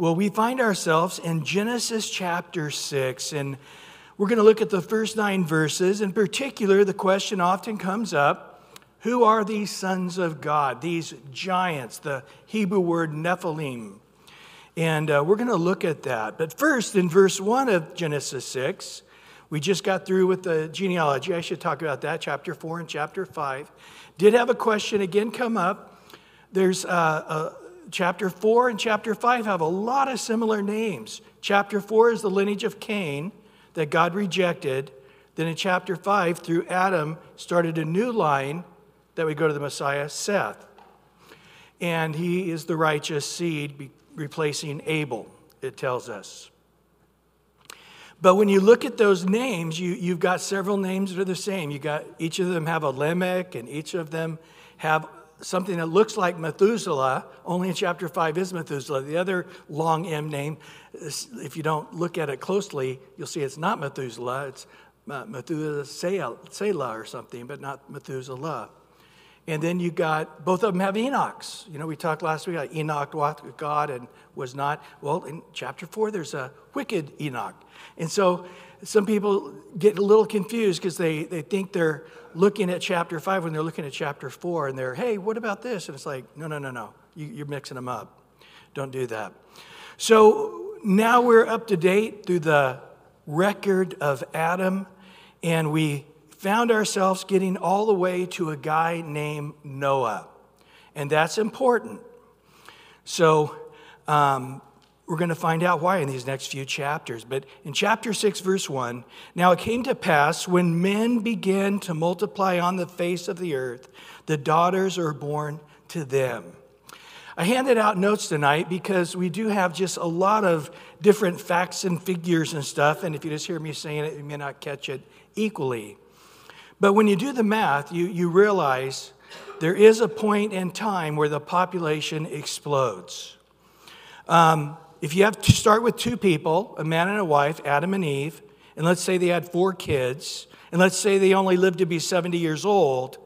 Well, we find ourselves in Genesis chapter 6, and we're going to look at the first nine verses. In particular, the question often comes up who are these sons of God, these giants, the Hebrew word Nephilim? And uh, we're going to look at that. But first, in verse 1 of Genesis 6, we just got through with the genealogy. I should talk about that, chapter 4 and chapter 5. Did have a question again come up. There's uh, chapter 4 and chapter 5 have a lot of similar names. Chapter 4 is the lineage of Cain that God rejected. Then in chapter 5, through Adam, started a new line that would go to the Messiah, Seth. And he is the righteous seed replacing Abel, it tells us. But when you look at those names, you, you've got several names that are the same. You got each of them have a Lamech, and each of them have something that looks like Methuselah, only in chapter 5 is Methuselah. The other long M name, if you don't look at it closely, you'll see it's not Methuselah, it's uh, Methushael or something, but not Methuselah. And then you got both of them have Enochs. You know, we talked last week about Enoch walked with God and was not. Well, in chapter 4, there's a wicked Enoch. And so some people get a little confused because they, they think they're looking at chapter 5 when they're looking at chapter 4 and they're, hey, what about this? And it's like, no, no, no, no. You, you're mixing them up. Don't do that. So now we're up to date through the record of Adam, and we found ourselves getting all the way to a guy named Noah. And that's important. So, um, we're going to find out why in these next few chapters. But in chapter 6, verse 1, now it came to pass when men began to multiply on the face of the earth, the daughters are born to them. I handed out notes tonight because we do have just a lot of different facts and figures and stuff. And if you just hear me saying it, you may not catch it equally. But when you do the math, you, you realize there is a point in time where the population explodes. Um, if you have to start with two people, a man and a wife, Adam and Eve, and let's say they had four kids, and let's say they only lived to be 70 years old,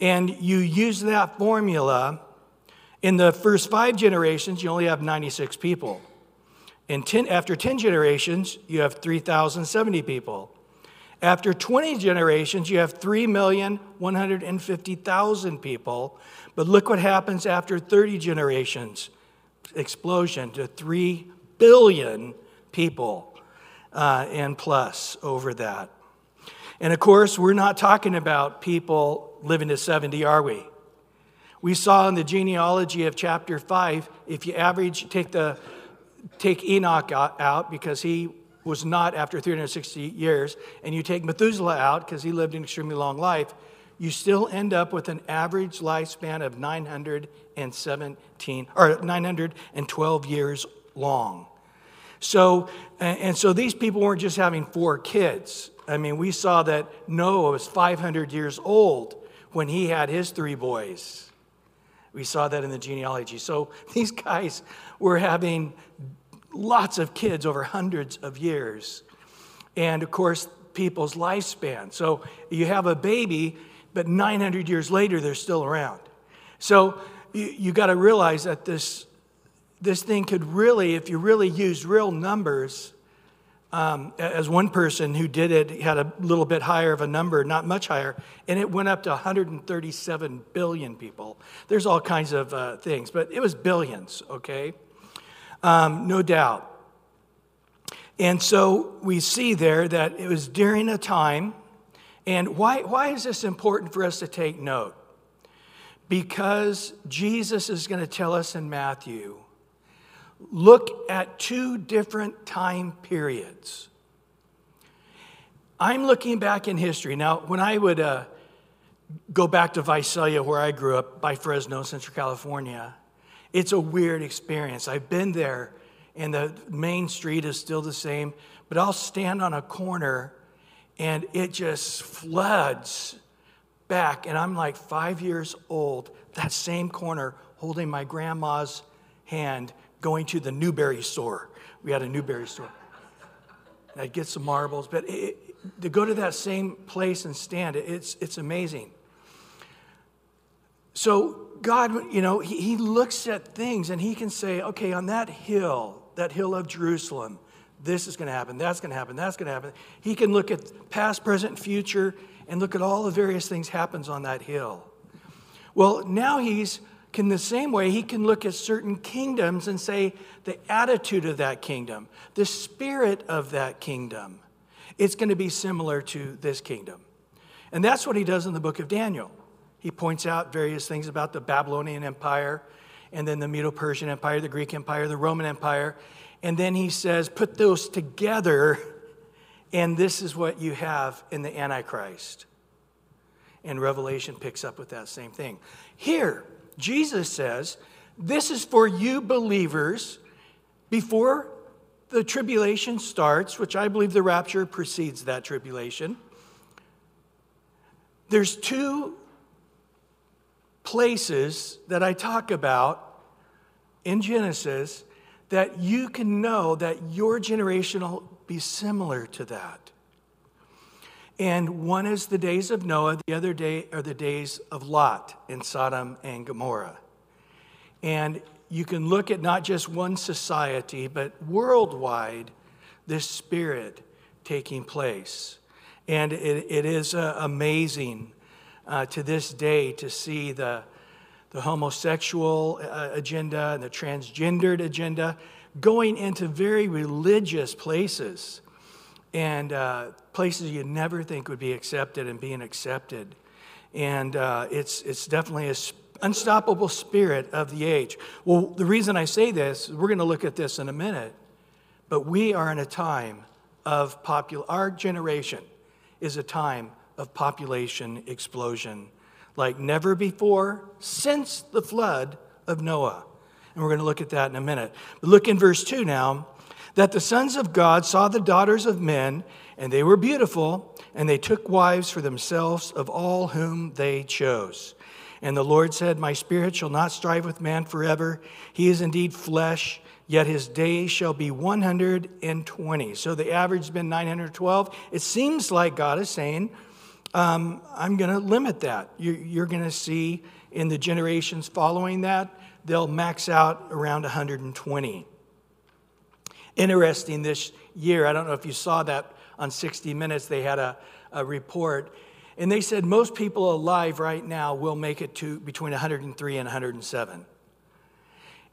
and you use that formula, in the first five generations, you only have 96 people. In 10, after 10 generations, you have 3,070 people. After 20 generations, you have 3,150,000 people. But look what happens after 30 generations explosion to 3 billion people uh, and plus over that. And of course, we're not talking about people living to 70, are we? We saw in the genealogy of chapter 5, if you average, take, the, take Enoch out because he was not after 360 years, and you take Methuselah out because he lived an extremely long life, you still end up with an average lifespan of 917 or 912 years long. So, and so these people weren't just having four kids. I mean, we saw that Noah was 500 years old when he had his three boys. We saw that in the genealogy. So these guys were having lots of kids over hundreds of years. And of course, people's lifespan. So you have a baby, but 900 years later, they're still around. So you, you got to realize that this, this thing could really, if you really use real numbers, um, as one person who did it had a little bit higher of a number, not much higher, and it went up to 137 billion people. There's all kinds of uh, things, but it was billions, okay? Um, no doubt. And so we see there that it was during a time and why, why is this important for us to take note? Because Jesus is going to tell us in Matthew look at two different time periods. I'm looking back in history. Now, when I would uh, go back to Visalia, where I grew up, by Fresno, Central California, it's a weird experience. I've been there, and the main street is still the same, but I'll stand on a corner and it just floods back. And I'm like five years old, that same corner, holding my grandma's hand, going to the Newberry store. We had a Newberry store. And I'd get some marbles, but it, to go to that same place and stand, it's, it's amazing. So God, you know, he, he looks at things and he can say, okay, on that hill, that hill of Jerusalem, this is going to happen, that's going to happen, that's going to happen. He can look at past, present, future and look at all the various things happens on that hill. Well, now he's in the same way he can look at certain kingdoms and say the attitude of that kingdom, the spirit of that kingdom. It's going to be similar to this kingdom. And that's what he does in the book of Daniel. He points out various things about the Babylonian Empire and then the Medo Persian Empire, the Greek Empire, the Roman Empire. And then he says, put those together, and this is what you have in the Antichrist. And Revelation picks up with that same thing. Here, Jesus says, This is for you believers before the tribulation starts, which I believe the rapture precedes that tribulation. There's two places that I talk about in Genesis that you can know that your generation will be similar to that. And one is the days of Noah, the other day are the days of Lot in Sodom and Gomorrah. And you can look at not just one society, but worldwide, this spirit taking place. And it, it is uh, amazing uh, to this day to see the, the homosexual uh, agenda and the transgendered agenda going into very religious places and uh, places you'd never think would be accepted and being accepted. And uh, it's, it's definitely an unstoppable spirit of the age. Well, the reason I say this, we're going to look at this in a minute, but we are in a time of popular, our generation is a time of population explosion like never before since the flood of Noah. And we're going to look at that in a minute. But look in verse 2 now that the sons of God saw the daughters of men, and they were beautiful, and they took wives for themselves of all whom they chose. And the Lord said, My spirit shall not strive with man forever. He is indeed flesh, yet his days shall be 120. So the average has been 912. It seems like God is saying, um, I'm going to limit that. You're, you're going to see in the generations following that, they'll max out around 120. Interesting this year, I don't know if you saw that on 60 Minutes, they had a, a report, and they said most people alive right now will make it to between 103 and 107.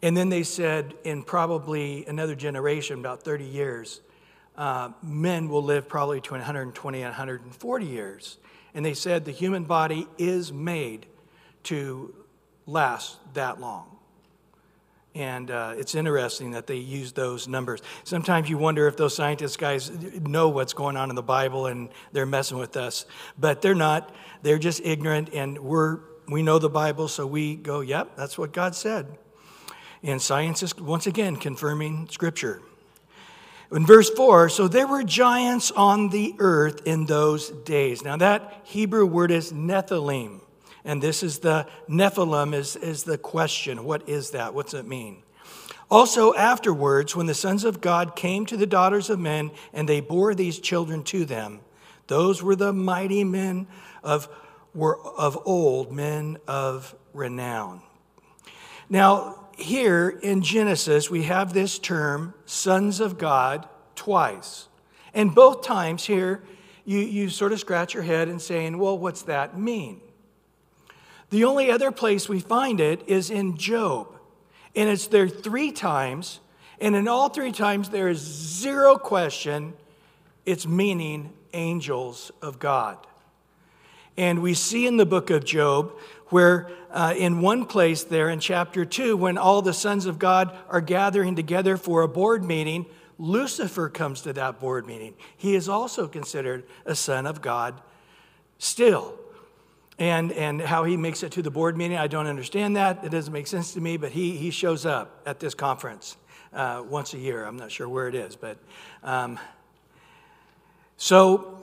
And then they said in probably another generation, about 30 years, uh, men will live probably between 120 and 140 years. And they said the human body is made to last that long. And uh, it's interesting that they use those numbers. Sometimes you wonder if those scientist guys know what's going on in the Bible and they're messing with us. But they're not. They're just ignorant, and we're, we know the Bible, so we go, yep, that's what God said. And science is, once again, confirming Scripture. In verse 4, so there were giants on the earth in those days. Now, that Hebrew word is Nephilim. And this is the Nephilim, is, is the question. What is that? What's it mean? Also, afterwards, when the sons of God came to the daughters of men, and they bore these children to them, those were the mighty men of, were of old, men of renown. Now, here in Genesis, we have this term, sons of God, twice. And both times here, you, you sort of scratch your head and saying, well, what's that mean? The only other place we find it is in Job. And it's there three times. And in all three times, there is zero question it's meaning angels of God. And we see in the book of Job where, uh, in one place there in chapter 2, when all the sons of God are gathering together for a board meeting, Lucifer comes to that board meeting. He is also considered a son of God still and, and how he makes it to the board meeting. I don't understand that. It doesn't make sense to me, but he, he shows up at this conference uh, once a year. I'm not sure where it is, but um, so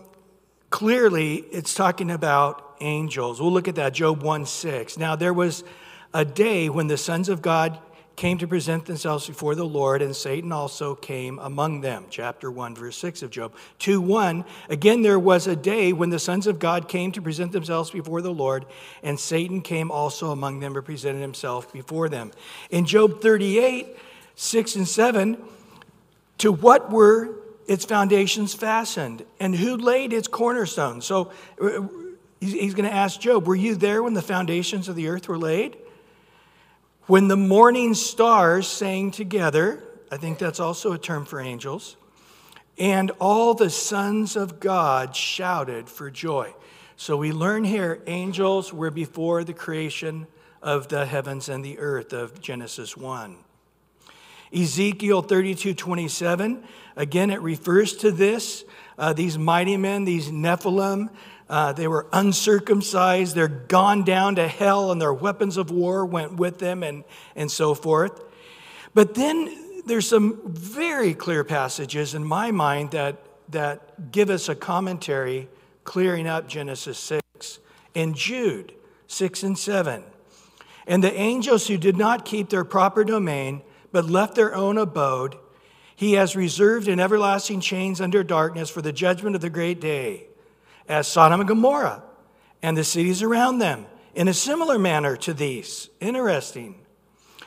clearly it's talking about angels. We'll look at that, Job 1 6. Now, there was a day when the sons of God came to present themselves before the Lord, and Satan also came among them. Chapter 1, verse 6 of Job. 2 1 Again, there was a day when the sons of God came to present themselves before the Lord, and Satan came also among them and presented himself before them. In Job 38, 6 and 7, to what were its foundations fastened, and who laid its cornerstone? So uh, he's going to ask Job, Were you there when the foundations of the earth were laid? When the morning stars sang together, I think that's also a term for angels, and all the sons of God shouted for joy. So we learn here angels were before the creation of the heavens and the earth of Genesis 1. Ezekiel 32 27, again, it refers to this. Uh, these mighty men, these Nephilim, uh, they were uncircumcised. They're gone down to hell, and their weapons of war went with them, and, and so forth. But then there's some very clear passages in my mind that, that give us a commentary clearing up Genesis 6 and Jude 6 and 7. And the angels who did not keep their proper domain, but left their own abode, he has reserved in everlasting chains under darkness for the judgment of the great day as Sodom and Gomorrah and the cities around them in a similar manner to these. Interesting.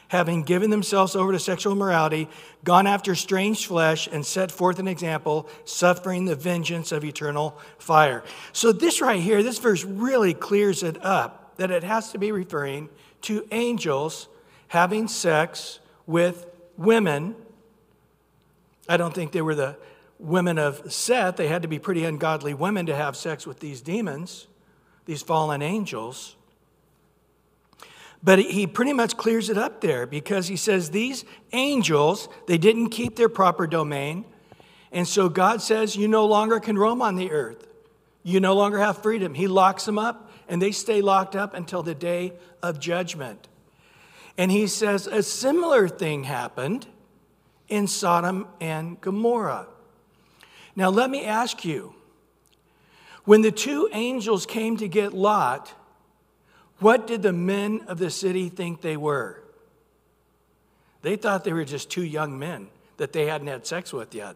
Having given themselves over to sexual immorality, gone after strange flesh, and set forth an example, suffering the vengeance of eternal fire. So, this right here, this verse really clears it up that it has to be referring to angels having sex with women. I don't think they were the women of Seth, they had to be pretty ungodly women to have sex with these demons, these fallen angels. But he pretty much clears it up there because he says these angels, they didn't keep their proper domain. And so God says, You no longer can roam on the earth. You no longer have freedom. He locks them up, and they stay locked up until the day of judgment. And he says a similar thing happened in Sodom and Gomorrah. Now, let me ask you when the two angels came to get Lot, what did the men of the city think they were? They thought they were just two young men that they hadn't had sex with yet.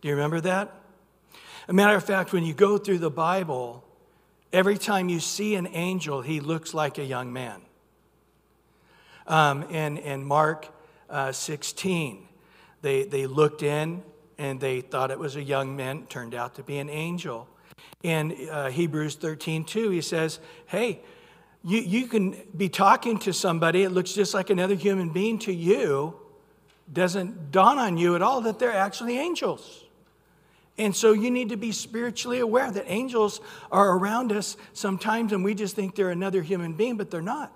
Do you remember that? A matter of fact, when you go through the Bible, every time you see an angel, he looks like a young man. Um, in, in Mark uh, 16, they, they looked in and they thought it was a young man. Turned out to be an angel. In uh, Hebrews 13, 2, he says, Hey, you, you can be talking to somebody, it looks just like another human being to you, doesn't dawn on you at all that they're actually angels. And so you need to be spiritually aware that angels are around us sometimes and we just think they're another human being, but they're not.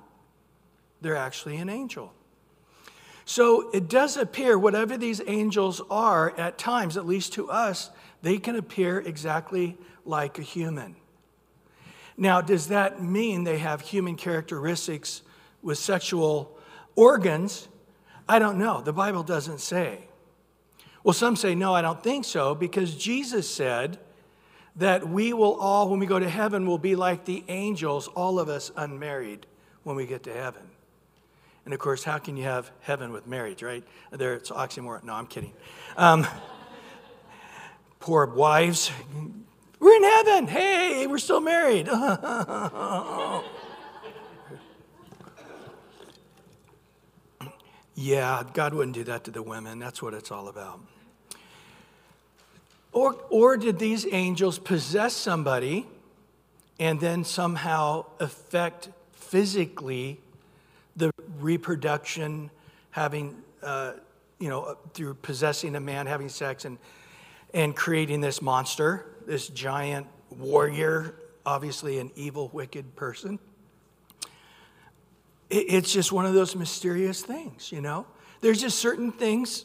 They're actually an angel. So it does appear, whatever these angels are, at times, at least to us, they can appear exactly like a human. Now, does that mean they have human characteristics with sexual organs? I don't know. The Bible doesn't say. Well, some say, no, I don't think so, because Jesus said that we will all, when we go to heaven, will be like the angels, all of us unmarried, when we get to heaven. And of course, how can you have heaven with marriage, right? There, it's oxymoron. No, I'm kidding. Um, poor wives. We're in heaven. Hey, we're still married. yeah, God wouldn't do that to the women. That's what it's all about. Or, or did these angels possess somebody and then somehow affect physically the reproduction, having, uh, you know, through possessing a man, having sex, and, and creating this monster, this giant warrior, obviously an evil, wicked person. It, it's just one of those mysterious things, you know? There's just certain things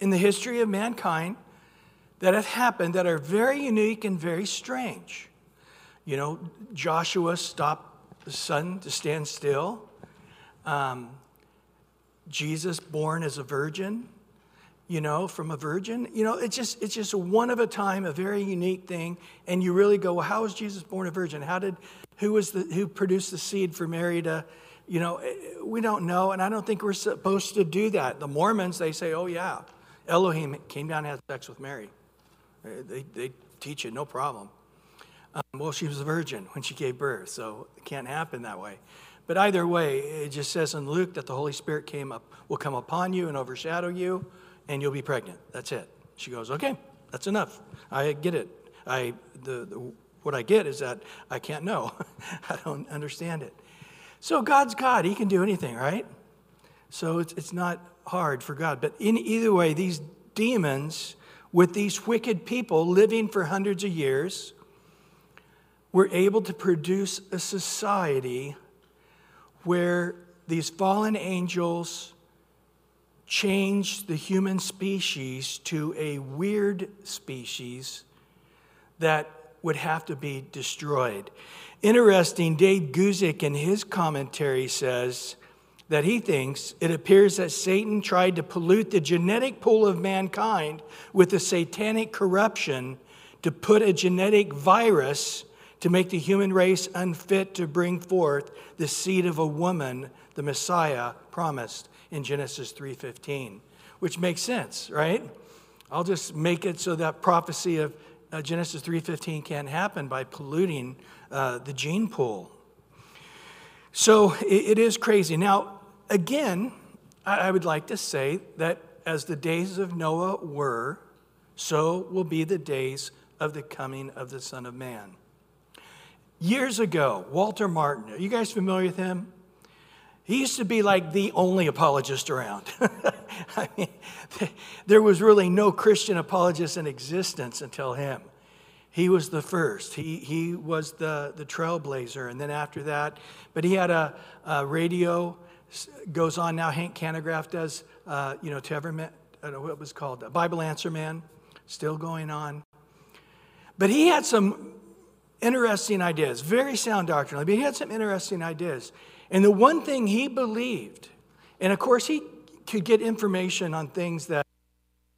in the history of mankind that have happened that are very unique and very strange. You know, Joshua stopped the sun to stand still. Um, Jesus born as a virgin, you know, from a virgin. You know, it's just it's just one of a time, a very unique thing. And you really go, well, how was Jesus born a virgin? How did who was the who produced the seed for Mary to, You know, eh, we don't know, and I don't think we're supposed to do that. The Mormons, they say, oh, yeah, Elohim came down and had sex with Mary. They, they teach it, no problem. Um, well, she was a virgin when she gave birth, so it can't happen that way. But either way, it just says in Luke that the Holy Spirit came up, will come upon you and overshadow you, and you'll be pregnant. That's it. She goes, okay, that's enough. I get it. I the, the what I get is that I can't know. I don't understand it. So God's God. He can do anything, right? So it's, it's not hard for God. But in either way, these demons with these wicked people living for hundreds of years were able to produce a society where these fallen angels changed the human species to a weird species that would have to be destroyed. Interesting, Dave Guzik in his commentary says that he thinks it appears that Satan tried to pollute the genetic pool of mankind with a satanic corruption to put a genetic virus to make the human race unfit to bring forth the seed of a woman, the Messiah promised in Genesis 3:15, which makes sense, right? I'll just make it so that prophecy of uh, Genesis 3:15 can't happen by polluting uh, the gene pool. So it, it is crazy. Now, again, I, I would like to say that as the days of Noah were, so will be the days of the coming of the Son of Man. Years ago, Walter Martin, are you guys familiar with him? He used to be like the only apologist around. I mean, there was really no Christian apologist in existence until him. He was the first. He, he was the, the trailblazer. And then after that, but he had a, a radio, goes on now. Hank Hanegraaff does, uh, you know, to I don't know what was called, Bible Answer Man, still going on. But he had some interesting ideas, very sound doctrinally, but he had some interesting ideas. And the one thing he believed, and of course, he could get information on things that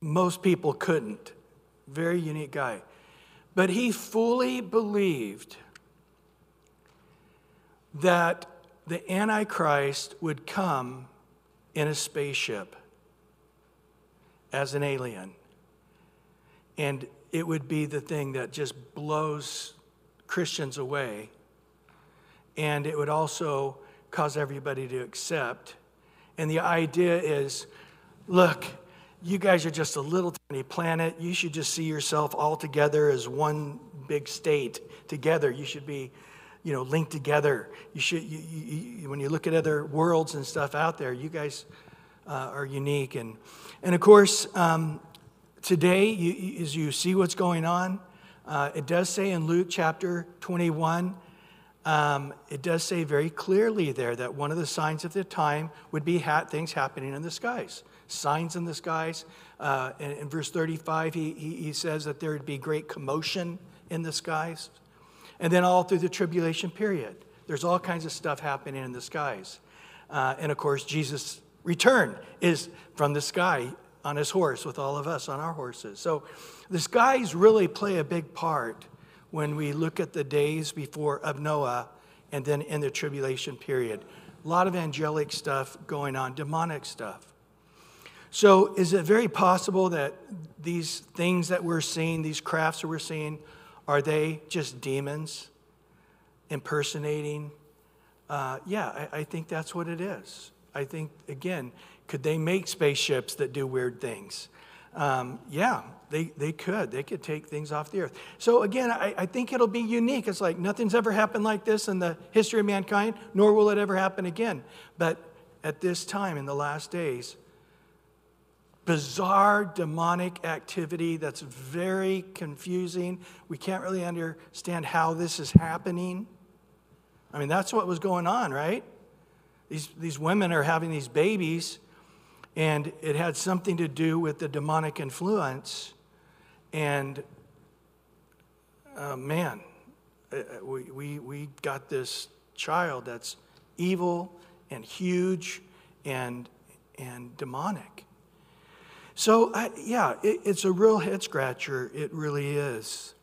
most people couldn't. Very unique guy. But he fully believed that the Antichrist would come in a spaceship as an alien. And it would be the thing that just blows Christians away. And it would also cause everybody to accept. And the idea is look, you guys are just a little tiny planet. You should just see yourself all together as one big state together. You should be, you know, linked together. You should, you, you, when you look at other worlds and stuff out there, you guys uh, are unique. And, and of course, um, today, you, as you see what's going on, uh, it does say in Luke chapter 21, um, it does say very clearly there that one of the signs of the time would be ha- things happening in the skies, signs in the skies. Uh, in, in, verse 35, he, he, he says that there would be great commotion in the skies. And then all through the tribulation period, there's all kinds of stuff happening in the skies. Uh, and of course, Jesus' return is from the sky on his horse with all of us on our horses. So the skies really play a big part when we look at the days before of Noah and then in the tribulation period. A lot of angelic stuff going on, demonic stuff. So, is it very possible that these things that we're seeing, these crafts that we're seeing, are they just demons impersonating? Uh, yeah, I, I think that's what it is. I think, again, could they make spaceships that do weird things? Um, yeah, they, they could. They could take things off the earth. So, again, I, I think it'll be unique. It's like nothing's ever happened like this in the history of mankind, nor will it ever happen again. But at this time, in the last days, bizarre demonic activity that's very confusing. We can't really understand how this is happening. I mean, that's what was going on, right? These, these women are having these babies, and it had something to do with the demonic influence. And uh, man, uh, uh, we, we, we got this child that's evil and huge and, and demonic. So, uh, yeah, it, it's a real head scratcher. It really is.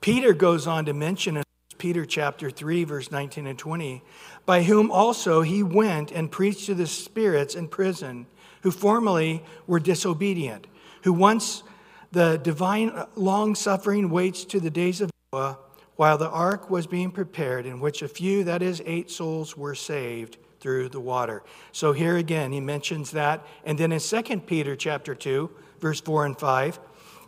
Peter goes on to mention Peter chapter 3, verse 19 and 20, by whom also he went and preached to the spirits in prison, who formerly were disobedient, who once the divine uh, long suffering waits to the days of Noah, while the ark was being prepared, in which a few, that is, eight souls, were saved through the water. So here again, he mentions that. And then in 2 Peter chapter 2, verse 4 and 5,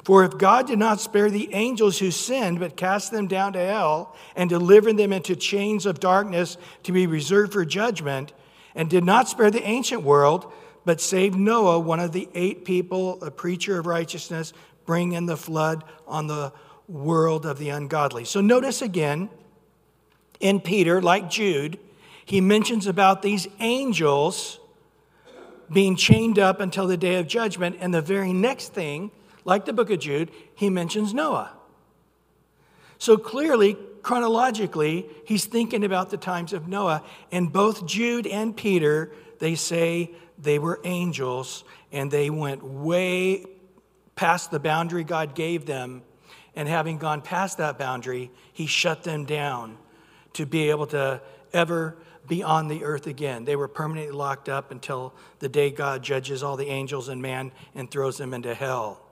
for if God did not spare the angels who sinned, but cast them down to hell and delivered them into chains of darkness to be reserved for judgment, and did not spare the ancient world, but saved Noah, one of the eight people, a preacher of righteousness, bringing the flood on the world of the ungodly. So notice again in Peter, like Jude, he mentions about these angels being chained up until the day of judgment. And the very next thing, like the book of Jude, he mentions Noah. So clearly, chronologically, he's thinking about the times of Noah. And both Jude and Peter, they say they were angels and they went way past the boundary God gave them. And having gone past that boundary, he shut them down to be able to ever be on the earth again. They were permanently locked up until the day God judges all the angels and man and throws them into hell.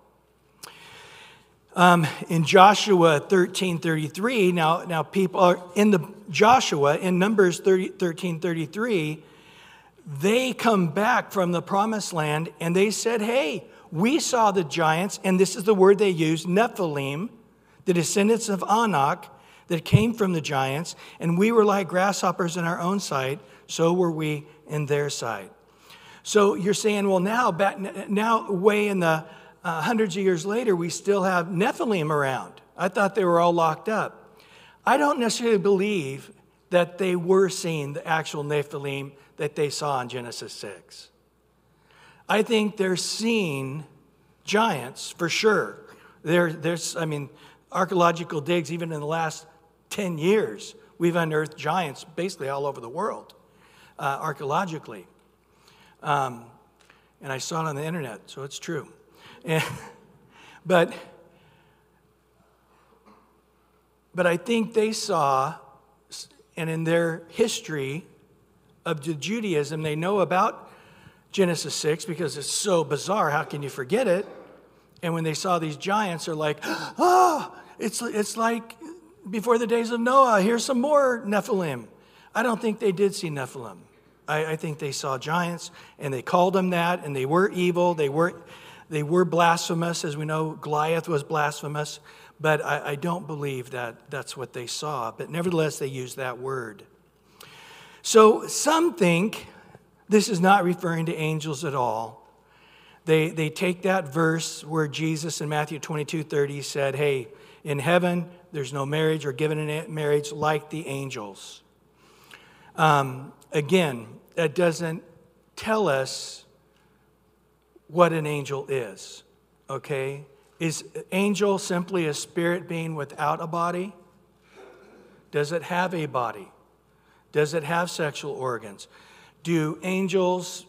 Um, in Joshua 13 33, now, now people are in the Joshua, in Numbers 30, 13 33, they come back from the promised land and they said, Hey, we saw the giants, and this is the word they use, Nephilim, the descendants of Anak that came from the giants, and we were like grasshoppers in our own sight, so were we in their sight. So you're saying, well, now, now way in the uh, hundreds of years later, we still have Nephilim around. I thought they were all locked up. I don't necessarily believe that they were seeing the actual Nephilim that they saw in Genesis 6. I think they're seeing giants for sure. There, there's, I mean, archaeological digs, even in the last 10 years, we've unearthed giants basically all over the world, uh, archaeologically. Um, and I saw it on the internet, so it's true. And, but, but I think they saw, and in their history of Judaism, they know about Genesis 6 because it's so bizarre. How can you forget it? And when they saw these giants, they're like, oh, it's, it's like before the days of Noah, here's some more Nephilim. I don't think they did see Nephilim. I, I, think they saw giants and they called them that and they were evil. They were, they were blasphemous. As we know, Goliath was blasphemous. But I, I don't believe that that's what they saw. But nevertheless, they used that word. So some think this is not referring to angels at all. They, they take that verse where Jesus in Matthew 22 30 said, Hey, in heaven, there's no marriage or given in marriage like the angels. Um, again, that doesn't tell us what an angel is, okay? Is angel simply a spirit being without a body? Does it have a body? Does it have sexual organs? Do angels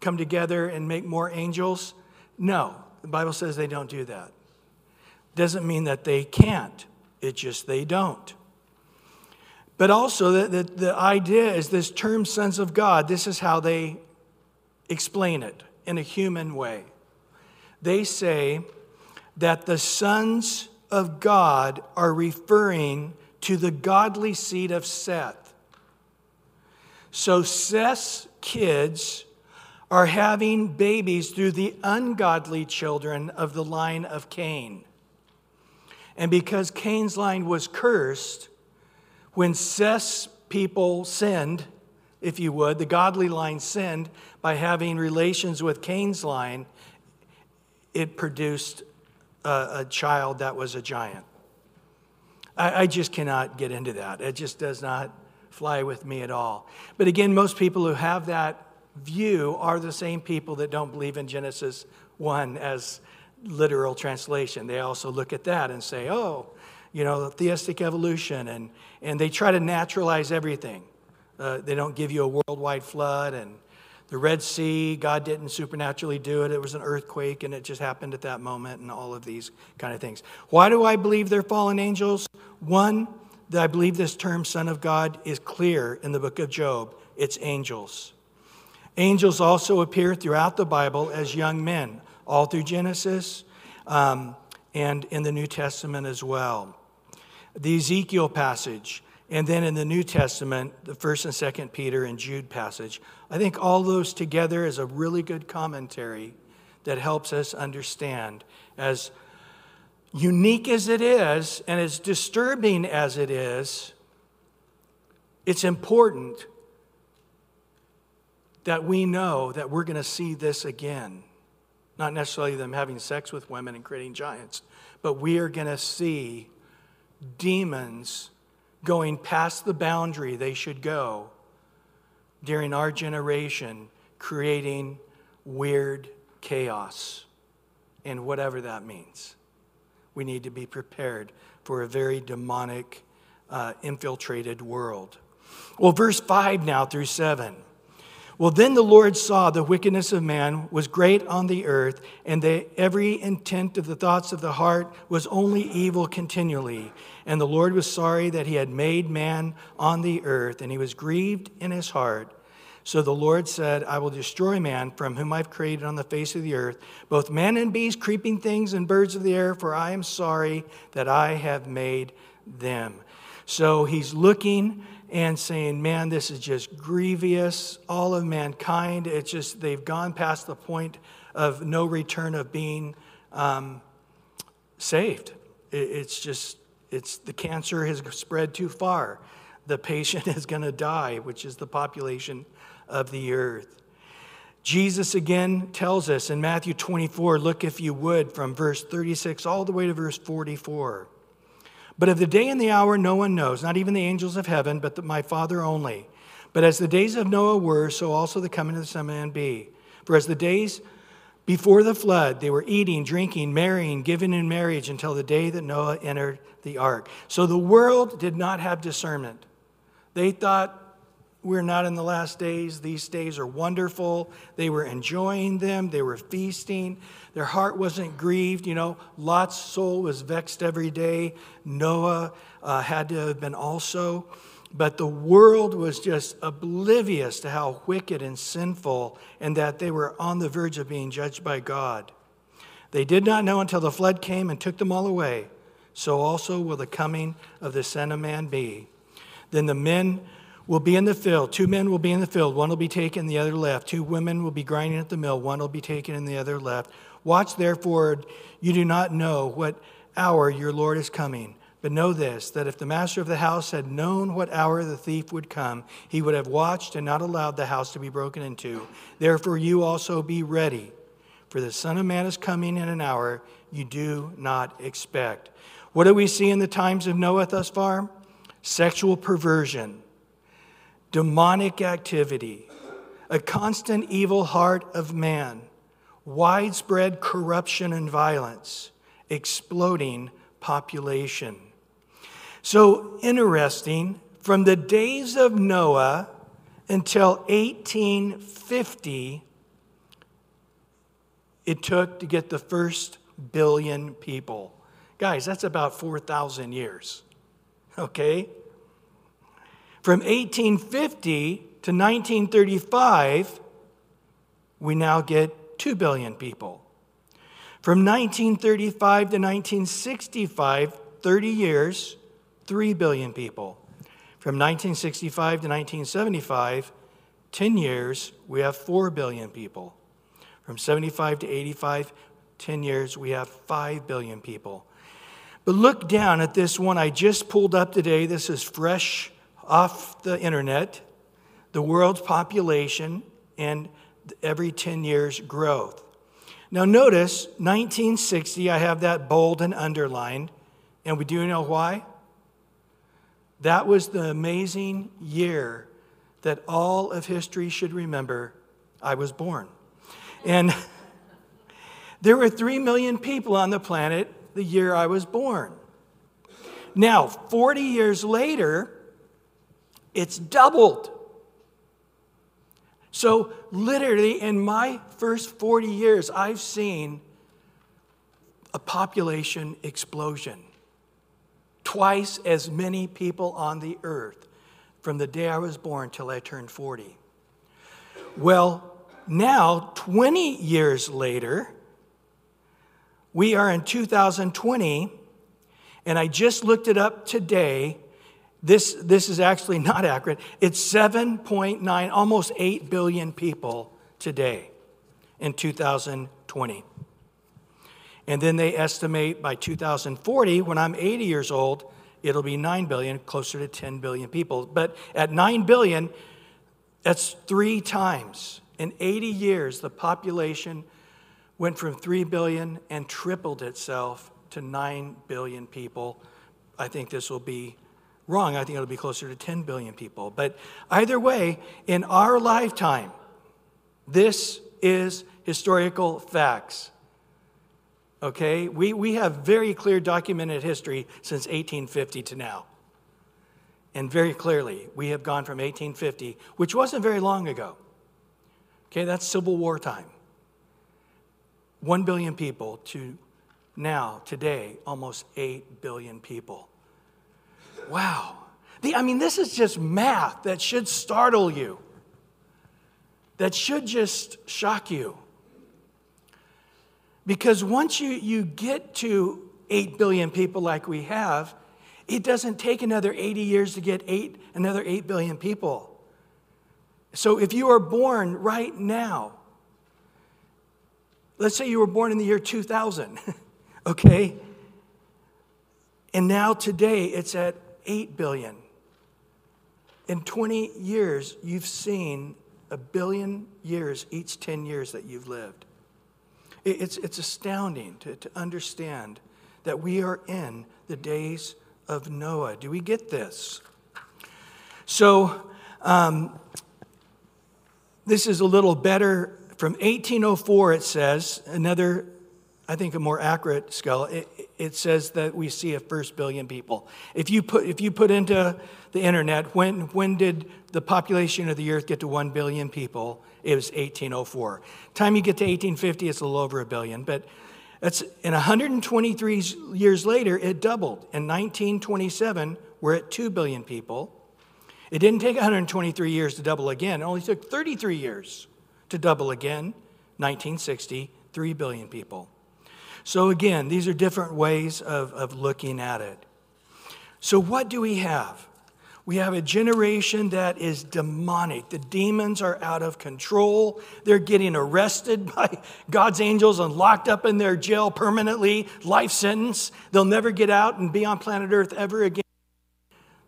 come together and make more angels? No. The Bible says they don't do that doesn't mean that they can't, it's just they don't. But also, the, the, the, idea is this term sons of God, this is how they explain it in a human way. They say that the sons of God are referring to the godly seed of Seth. So Seth's kids are having babies through the ungodly children of the line of Cain. And because Cain's line was cursed, when Seth's people sinned, if you would, the godly line sinned by having relations with Cain's line, it produced a, a child that was a giant. I, I just cannot get into that. It just does not fly with me at all. But again, most people who have that view are the same people that don't believe in Genesis 1 as literal translation. They also look at that and say, oh, you know, theistic evolution, and, and they try to naturalize everything. Uh, they don't give you a worldwide flood, and The Red Sea, God didn't supernaturally do it. It was an earthquake and it just happened at that moment, and all of these kind of things. Why do I believe they're fallen angels? One, that I believe this term, Son of God, is clear in the book of Job. It's angels. Angels also appear throughout the Bible as young men, all through Genesis um, and in the New Testament as well. The Ezekiel passage, and then in the New Testament, the first and second Peter and Jude passage. I think all those together is a really good commentary that helps us understand as unique as it is and as disturbing as it is, it's important that we know that we're going to see this again. Not necessarily them having sex with women and creating giants, but we are going to see demons going past the boundary they should go during our generation, creating weird chaos and whatever that means. We need to be prepared for a very demonic, uh, infiltrated world. Well, verse 5 now through 7. Well, then the Lord saw the wickedness of man was great on the earth, and that every intent of the thoughts of the heart was only evil continually. And the Lord was sorry that he had made man on the earth, and he was grieved in his heart. So the Lord said, I will destroy man from whom I've created on the face of the earth, both man and beast, creeping things and birds of the air, for I am sorry that I have made them. So he's looking and saying, Man, this is just grievous. All of mankind, it's just, they've gone past the point of no return of being um, saved. it's just, it's the cancer has spread too far. The patient is going to die, which is the population of the earth. Jesus again tells us in Matthew 24, look if you would, from verse 36 all the way to verse 44. But of the day and the hour no one knows, not even the angels of heaven, but my Father only. But as the days of Noah were, so also the coming of the Son of Man be. For as the days before the flood, they were eating, drinking, marrying, giving in marriage until the day that Noah entered the ark. So the world did not have discernment. They thought we're not in the last days. These days are wonderful. They were enjoying them, they were feasting. Their heart wasn't grieved. You know, Lot's soul was vexed every day. Noah uh, had to have been also. But the world was just oblivious to how wicked and sinful and that they were on the verge of being judged by God. They did not know until the flood came and took them all away. So also will the coming of the Son of Man be. Then the men will be in the field. Two men will be in the field. One will be taken, the other left. Two women will be grinding at the mill. One will be taken, and the other left. Watch therefore, you do not know what hour your Lord is coming. But know this that if the master of the house had known what hour the thief would come, he would have watched and not allowed the house to be broken into. Therefore, you also be ready, for the Son of Man is coming in an hour you do not expect. What do we see in the times of Noah thus far? Sexual perversion demonic activity, a constant evil heart of man, widespread corruption and violence, exploding population. So interesting, from the days of Noah until 1850, it took to get the first billion people. Guys, that's about 4,000 years. Okay? From 1850 to 1935, we now get 2 billion people. From 1935 to 1965, 30 years, 3 billion people. From 1965 to 1975, 10 years, we have 4 billion people. From 75 to 85, 10 years, we have 5 billion people. But look down at this one I just pulled up today. This is fresh off the internet, the world's population, and every 10 years growth. Now, notice 1960, I have that bold and underlined, and we do know why? That was the amazing year that all of history should remember I was born. And there were 3 million people on the planet the year I was born. Now, 40 years later, it's doubled. So, literally, in my first 40 years, I've seen a population explosion. Twice as many people on the earth from the day I was born till I turned 40. Well, now, 20 years later, we are in 2020, and I just looked it up today. This, this is actually not accurate. It's 7.9, almost 8 billion people today in 2020. And then they estimate by 2040, when I'm 80 years old, it'll be 9 billion, closer to 10 billion people. But at 9 billion, that's three times. In 80 years, the population went from 3 billion and tripled itself to 9 billion people. I think this will be wrong. I think it'll be closer to 10 billion people. But either way, in our lifetime, this is historical facts. Okay? We, we have very clear documented history since 1850 to now. And very clearly, we have gone from 1850, which wasn't very long ago. Okay, that's Civil War time. One billion people to now, today, almost 8 billion people. Wow. The, I mean, this is just math that should startle you, that should just shock you. Because once you, you get to 8 billion people like we have, it doesn't take another 80 years to get eight, another 8 billion people. So if you are born right now, let's say you were born in the year 2000, okay? And now today it's at 8 billion. In 20 years, you've seen a billion years each 10 years that you've lived. It's, it's astounding to, to understand that we are in the days of Noah. Do we get this? So, um, this is a little better. From 1804, it says, another, I think, a more accurate it, it says that we see a first billion people. If you put, if you put into the internet, when, when did the population of the earth get to 1 billion people? It was 1804. Time you get to 1850, it's a little over a billion, but that's in 123 years later, it doubled. In 1927, we're at 2 billion people. It didn't take 123 years to double again. It only took 33 years to double again. 1960, 3 billion people. So, again, these are different ways of, of looking at it. So, what do we have? We have a generation that is demonic. The demons are out of control. They're getting arrested by God's angels and locked up in their jail permanently, life sentence. They'll never get out and be on planet Earth ever again.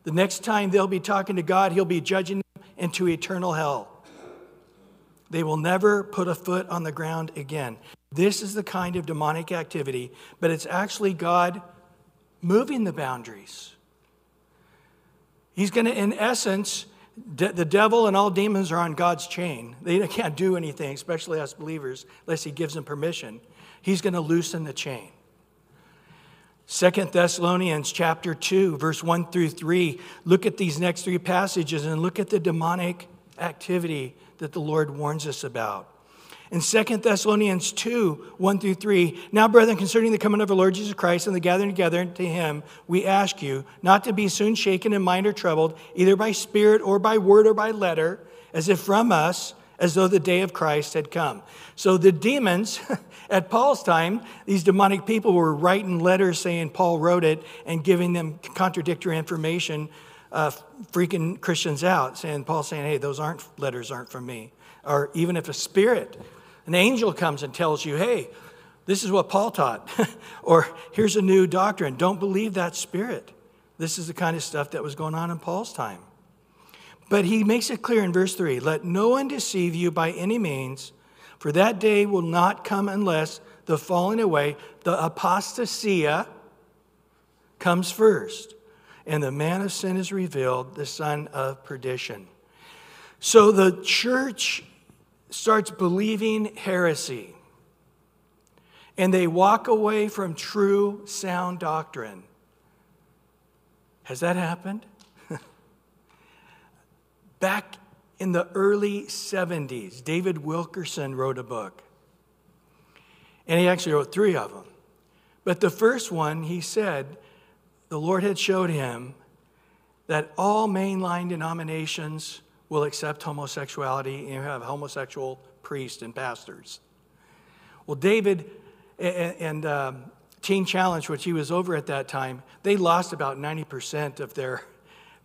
The next time they'll be talking to God, He'll be judging them into eternal hell. They will never put a foot on the ground again. This is the kind of demonic activity, but it's actually God moving the boundaries. He's going to, in essence, de- the devil and all demons are on God's chain. They can't do anything, especially us believers, unless He gives them permission. He's going to loosen the chain. Second Thessalonians chapter 2, verse 1 through 3. Look at these next three passages and look at the demonic activity that the Lord warns us about. In 2 Thessalonians 2 1 through 3, now, brethren, concerning the coming of our Lord Jesus Christ and the gathering together to him, we ask you not to be soon shaken in mind or troubled, either by spirit or by word or by letter, as if from us, as though the day of Christ had come. So the demons at Paul's time, these demonic people were writing letters saying Paul wrote it and giving them contradictory information, uh, freaking Christians out, saying Paul saying, "Hey, those aren't letters aren't from me." Or even if a spirit an angel comes and tells you, hey, this is what Paul taught, or here's a new doctrine. Don't believe that spirit. This is the kind of stuff that was going on in Paul's time. But he makes it clear in verse 3 let no one deceive you by any means, for that day will not come unless the falling away, the apostasia, comes first, and the man of sin is revealed, the son of perdition. So the church starts believing heresy and they walk away from true, sound doctrine. Has that happened? Back in the early 70s. David Wilkerson wrote a book, and he actually wrote three of them. But the first one, he said, the Lord had showed him that all mainline denominations will accept homosexuality and have homosexual priests and pastors. Well, David and um, Teen Challenge, which he was over at that time, they lost about 90% of their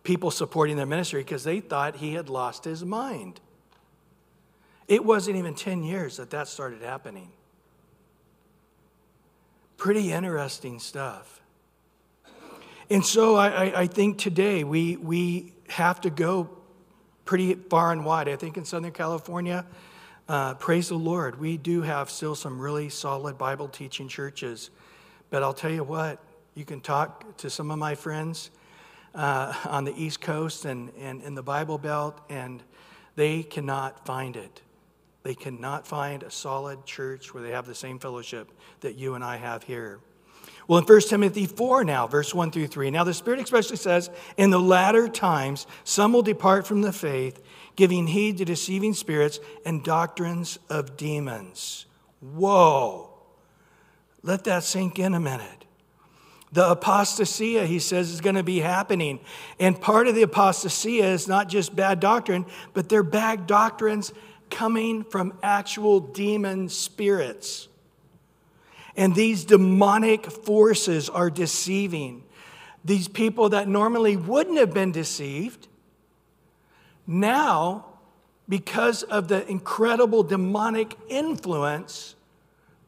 people supporting their ministry because they thought he had lost his mind. It wasn't even 10 years that that started happening. Pretty interesting stuff. And so I, I, think today we, we have to go pretty far and wide. I think in Southern California, uh, praise the Lord, we do have still some really solid Bible teaching churches. But I'll tell you what, you can talk to some of my friends uh, on the East Coast and, and in the Bible Belt, and they cannot find it. They cannot find a solid church where they have the same fellowship that you and I have here. Well, in 1 Timothy 4 now, verse 1 through 3, now the Spirit especially says, In the latter times, some will depart from the faith, giving heed to deceiving spirits and doctrines of demons. Whoa. Let that sink in a minute. The apostasia, he says, is going to be happening. And part of the apostasia is not just bad doctrine, but they're bad doctrines coming from actual demon spirits. And these demonic forces are deceiving. These people that normally wouldn't have been deceived, now, because of the incredible demonic influence,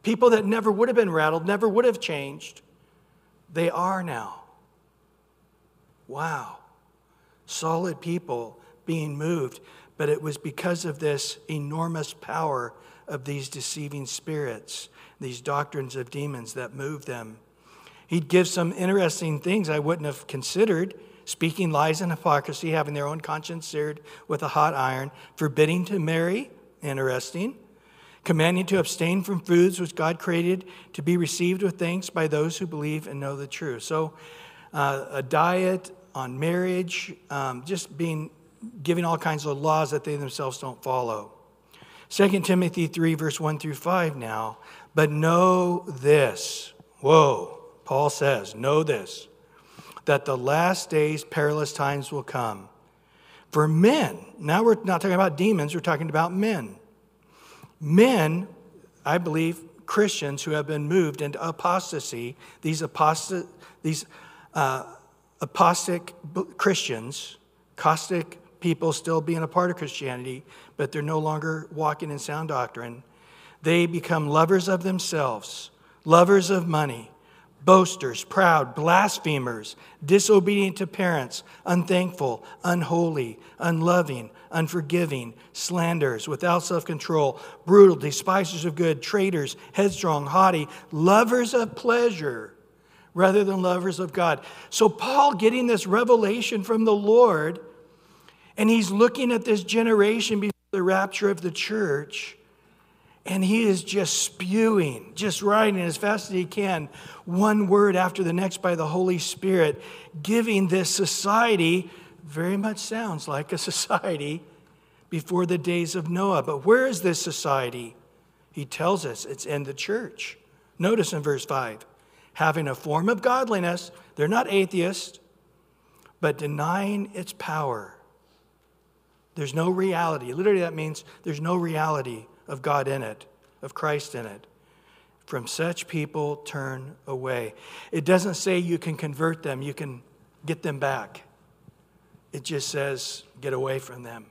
people that never would have been rattled, never would have changed, they are now. Wow. Solid people being moved. But it was because of this enormous power of these deceiving spirits these doctrines of demons that move them. He'd give some interesting things I wouldn't have considered speaking lies and hypocrisy, having their own conscience seared with a hot iron, forbidding to marry, interesting, commanding to abstain from foods which God created to be received with thanks by those who believe and know the truth. So, uh, a diet on marriage, um, just being giving all kinds of laws that they themselves don't follow. 2 Timothy 3, verse 1 through 5 now. But know this. Whoa, Paul says, know this, that the last days perilous times will come. For men, now we're not talking about demons, we're talking about men. Men, I believe, Christians who have been moved into apostasy, these apostate, these uh, Christians, caustic people still being a part of Christianity, but they're no longer walking in sound doctrine. They become lovers of themselves, lovers of money, boasters, proud, blasphemers, disobedient to parents, unthankful, unholy, unloving, unforgiving, slanderers, without self control, brutal, despisers of good, traitors, headstrong, haughty, lovers of pleasure rather than lovers of God. So, Paul getting this revelation from the Lord, and he's looking at this generation before the rapture of the church. And he is just spewing, just writing as fast as he can, one word after the next by the Holy Spirit, giving this society very much sounds like a society before the days of Noah. But where is this society? He tells us it's in the church. Notice in verse 5 having a form of godliness, they're not atheists, but denying its power. There's no reality. Literally, that means there's no reality of God in it, of Christ in it. From such people, turn away. It doesn't say you can convert them, you can get them back. It just says get away from them.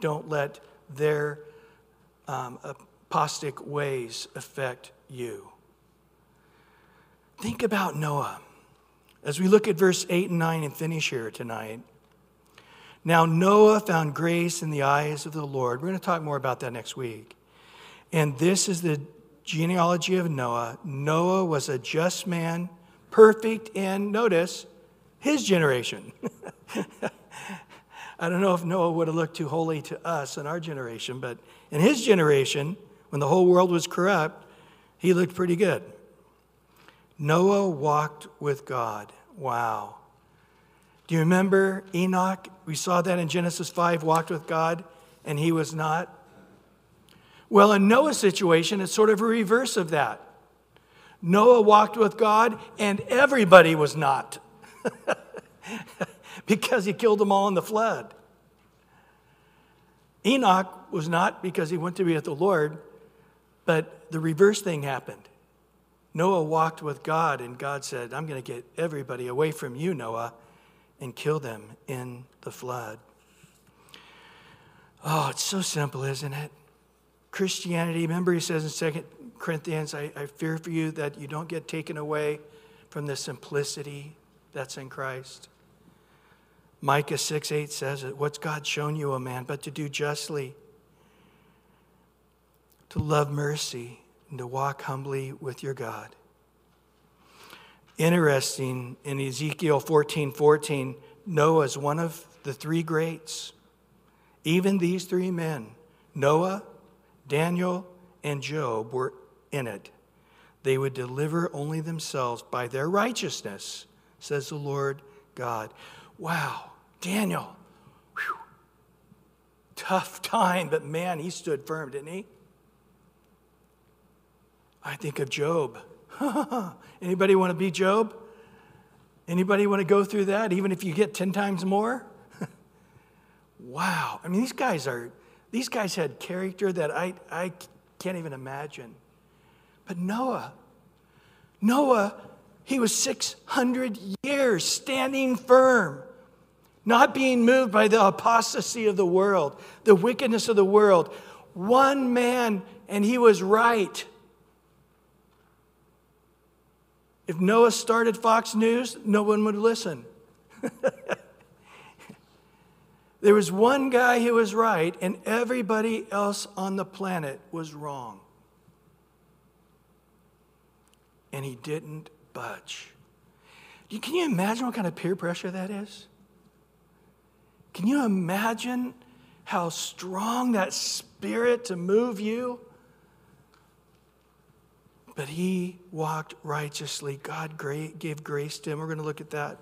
Don't let their um, apostic ways affect you. Think about Noah. As we look at verse 8 and 9 and finish here tonight, now Noah found grace in the eyes of the Lord. We're going to talk more about that next week. And this is the genealogy of Noah. Noah was a just man, perfect in, notice, his generation. I don't know if Noah would have looked too holy to us in our generation, but in his generation, when the whole world was corrupt, he looked pretty good. Noah walked with God. Wow. Do you remember Enoch? We saw that in Genesis 5, walked with God. and he was not? Well, in Noah's situation, it's sort of a reverse of that. Noah walked with God, and everybody was not because he killed them all in the flood. Enoch was not because he went to be with the Lord, but the reverse thing happened. Noah walked with God, and God said, I'm going to get everybody away from you, Noah, and kill them in the flood. Oh, it's so simple, isn't it? Christianity, remember he says in 2 Corinthians, I, I fear for you that you don't get taken away from the simplicity that's in Christ. Micah 6 8 says it. What's God shown you, O man, but to do justly, to love mercy, and to walk humbly with your God. Interesting, in Ezekiel 14 14, Noah is one of the three greats. Even these three men, Noah, Daniel, and Job, were in it. They would deliver only themselves by their righteousness, says the Lord God. Wow, Daniel, whew, tough time, but man, he stood firm, didn't he? I think of Job. Anybody want to be Job? Anybody want to go through that, even if you get 10 times more? wow. I mean, these guys are, these guys had character that I, I can't even imagine. But Noah, Noah, he was 600 years standing firm, not being moved by the apostasy of the world, the wickedness of the world. One man, and he was right. If Noah started Fox News, no one would listen. there was one guy who was right, and everybody else on the planet was wrong. And he didn't budge. Can you imagine what kind of peer pressure that is? Can you imagine how strong that spirit to move you? But he walked righteously. God gave grace to him. We're going to look at that.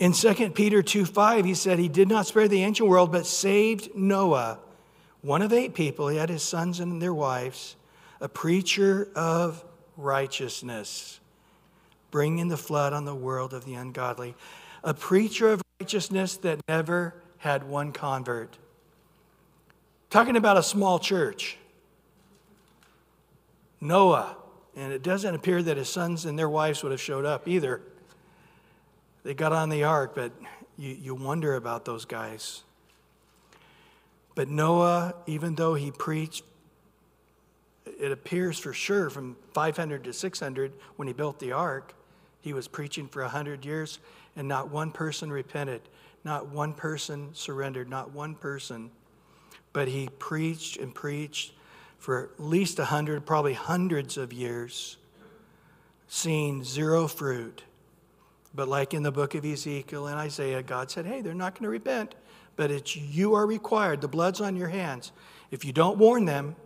In 2 Peter 2 5, he said, He did not spare the ancient world, but saved Noah, one of eight people. He had his sons and their wives, a preacher of righteousness, bringing the flood on the world of the ungodly. A preacher of righteousness that never had one convert. Talking about a small church. Noah, and it doesn't appear that his sons and their wives would have showed up either. They got on the ark, but you, you wonder about those guys. But Noah, even though he preached, it appears for sure from 500 to 600 when he built the ark, he was preaching for 100 years, and not one person repented, not one person surrendered, not one person. But he preached and preached for at least a hundred, probably hundreds of years, seeing zero fruit. But like in the book of Ezekiel and Isaiah, God said, hey, they're not going to repent, but it's you are required. The blood's on your hands. If you don't warn them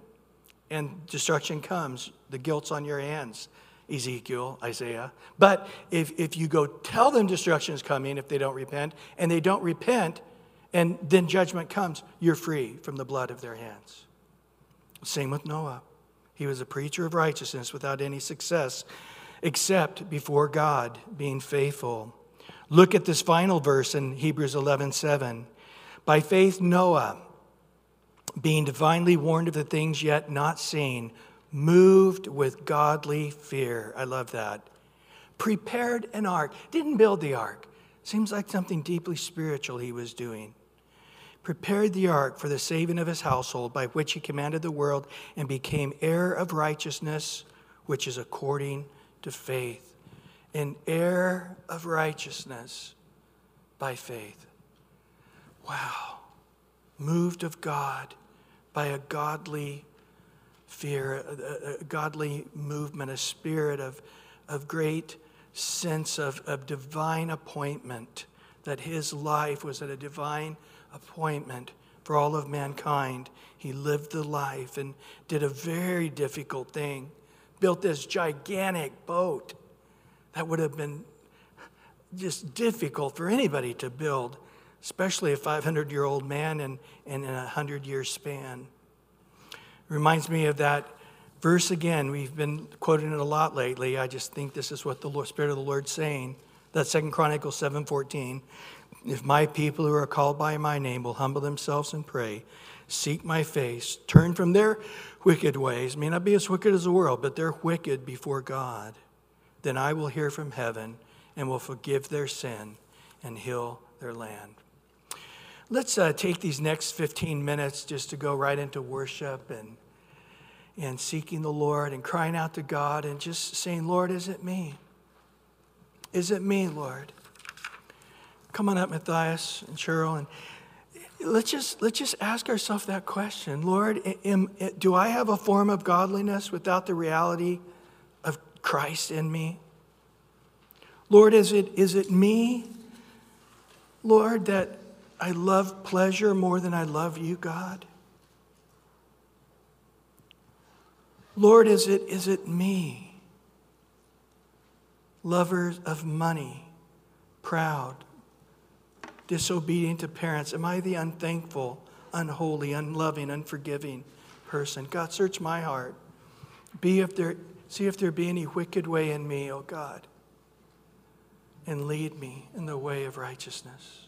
and destruction comes, the guilt's on your hands. Ezekiel, Isaiah. But if, if you go tell them destruction is coming if they don't repent, and they don't repent, and then judgment comes, you're free from the blood of their hands. Same with Noah. He was a preacher of righteousness without any success except before God, being faithful. Look at this final verse in Hebrews 11 7. By faith, Noah, being divinely warned of the things yet not seen, moved with godly fear. I love that. Prepared an ark, didn't build the ark. Seems like something deeply spiritual he was doing prepared the ark for the saving of his household, by which he commanded the world and became heir of righteousness, which is according to faith. An heir of righteousness by faith. Wow. Moved of God by a godly fear, a, a godly movement, a spirit of, of great sense of, of divine appointment, that his life was at a divine appointment for all of mankind. He lived the life and did a very difficult thing. Built this gigantic boat that would have been just difficult for anybody to build. especially a 500 year old man and, in a 100 year span. Reminds me of that verse again. We've been quoting it a lot lately. I just think this is what the Lord, Spirit of the Lord's saying. That Second Chronicles 7:14. If my people who are called by my name will humble themselves and pray, seek my face, turn from their wicked ways, may not be as wicked as the world, but they're wicked before God, then I will hear from heaven and will forgive their sin and heal their land. Let's uh, take these next 15 minutes just to go right into worship and, and seeking the Lord and crying out to God and just saying, Lord, is it me? Is it me, Lord? Come on up, Matthias and Cheryl, and let's just, let's just ask ourselves that question Lord, am, do I have a form of godliness without the reality of Christ in me? Lord, is it, is it me, Lord, that I love pleasure more than I love you, God? Lord, is it, is it me, lovers of money, proud, disobedient to parents? Am I the unthankful, unholy, unloving, unforgiving person? God, search my heart. Be if there, see if there be any wicked way in me, O oh God, and lead me in the way of righteousness.